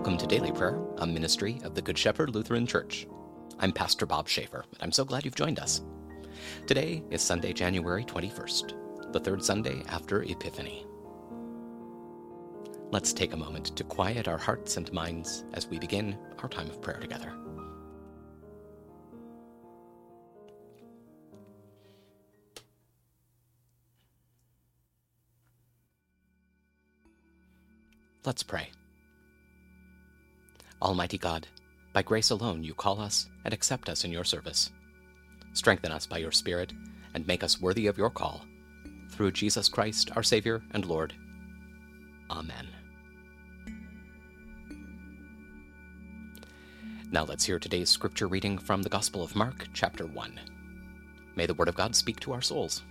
Welcome to Daily Prayer, a ministry of the Good Shepherd Lutheran Church. I'm Pastor Bob Schaefer, and I'm so glad you've joined us. Today is Sunday, January 21st, the third Sunday after Epiphany. Let's take a moment to quiet our hearts and minds as we begin our time of prayer together. Let's pray. Almighty God, by grace alone you call us and accept us in your service. Strengthen us by your Spirit and make us worthy of your call. Through Jesus Christ, our Savior and Lord. Amen. Now let's hear today's scripture reading from the Gospel of Mark, chapter 1. May the Word of God speak to our souls.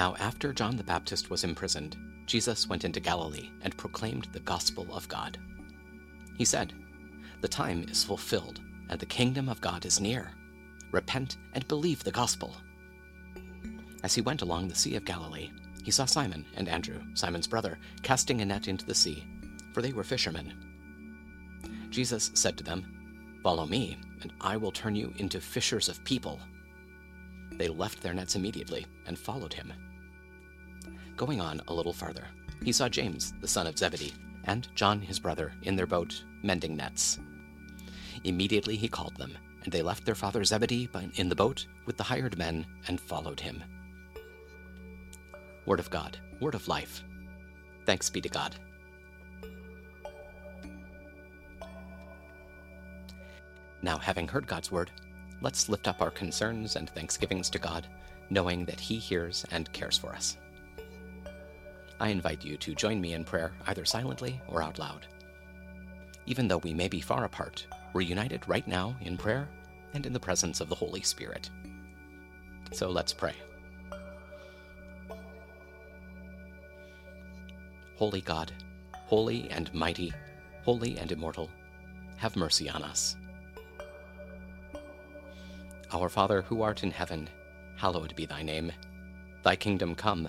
Now, after John the Baptist was imprisoned, Jesus went into Galilee and proclaimed the gospel of God. He said, The time is fulfilled, and the kingdom of God is near. Repent and believe the gospel. As he went along the Sea of Galilee, he saw Simon and Andrew, Simon's brother, casting a net into the sea, for they were fishermen. Jesus said to them, Follow me, and I will turn you into fishers of people. They left their nets immediately and followed him. Going on a little farther, he saw James, the son of Zebedee, and John his brother, in their boat, mending nets. Immediately he called them, and they left their father Zebedee in the boat with the hired men and followed him. Word of God, word of life. Thanks be to God. Now, having heard God's word, let's lift up our concerns and thanksgivings to God, knowing that He hears and cares for us. I invite you to join me in prayer, either silently or out loud. Even though we may be far apart, we're united right now in prayer and in the presence of the Holy Spirit. So let's pray. Holy God, holy and mighty, holy and immortal, have mercy on us. Our Father who art in heaven, hallowed be thy name. Thy kingdom come,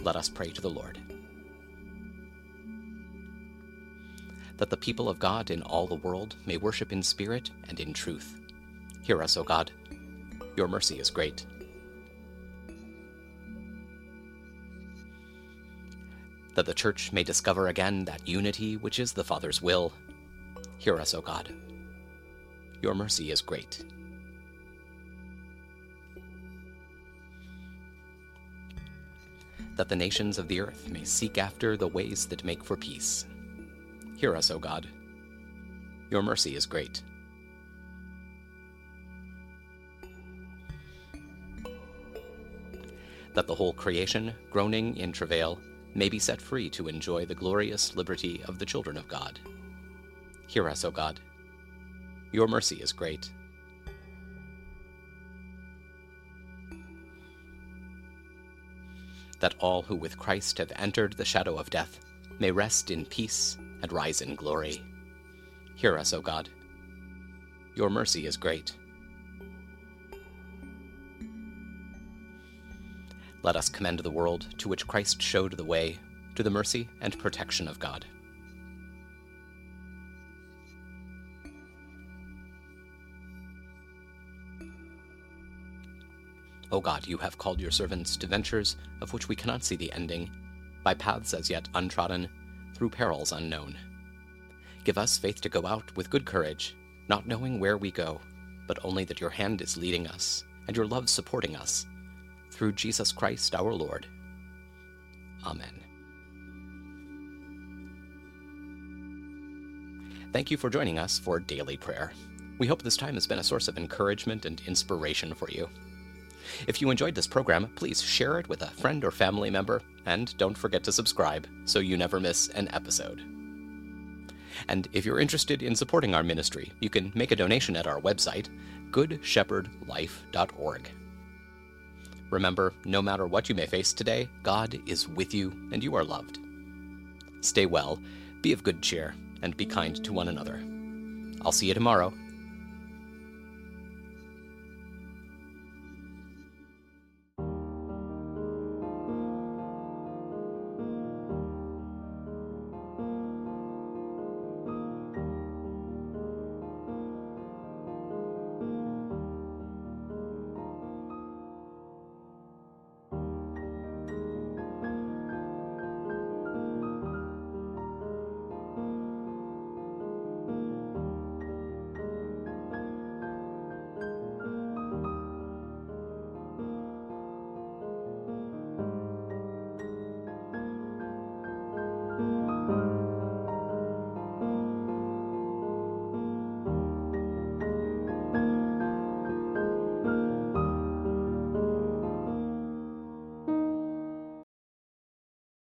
let us pray to the Lord. That the people of God in all the world may worship in spirit and in truth. Hear us, O God. Your mercy is great. That the Church may discover again that unity which is the Father's will Hear us, O God. Your mercy is great. That the nations of the earth may seek after the ways that make for peace. Hear us, O God. Your mercy is great. That the whole creation, groaning in travail, may be set free to enjoy the glorious liberty of the children of God. Hear us, O God. Your mercy is great. That all who with Christ have entered the shadow of death may rest in peace and rise in glory. Hear us, O God. Your mercy is great. Let us commend the world to which Christ showed the way to the mercy and protection of God. O God, you have called your servants to ventures of which we cannot see the ending, by paths as yet untrodden, through perils unknown. Give us faith to go out with good courage, not knowing where we go, but only that your hand is leading us and your love supporting us. Through Jesus Christ our Lord. Amen. Thank you for joining us for Daily Prayer. We hope this time has been a source of encouragement and inspiration for you. If you enjoyed this program, please share it with a friend or family member, and don't forget to subscribe so you never miss an episode. And if you're interested in supporting our ministry, you can make a donation at our website, goodshepherdlife.org. Remember, no matter what you may face today, God is with you and you are loved. Stay well, be of good cheer, and be kind to one another. I'll see you tomorrow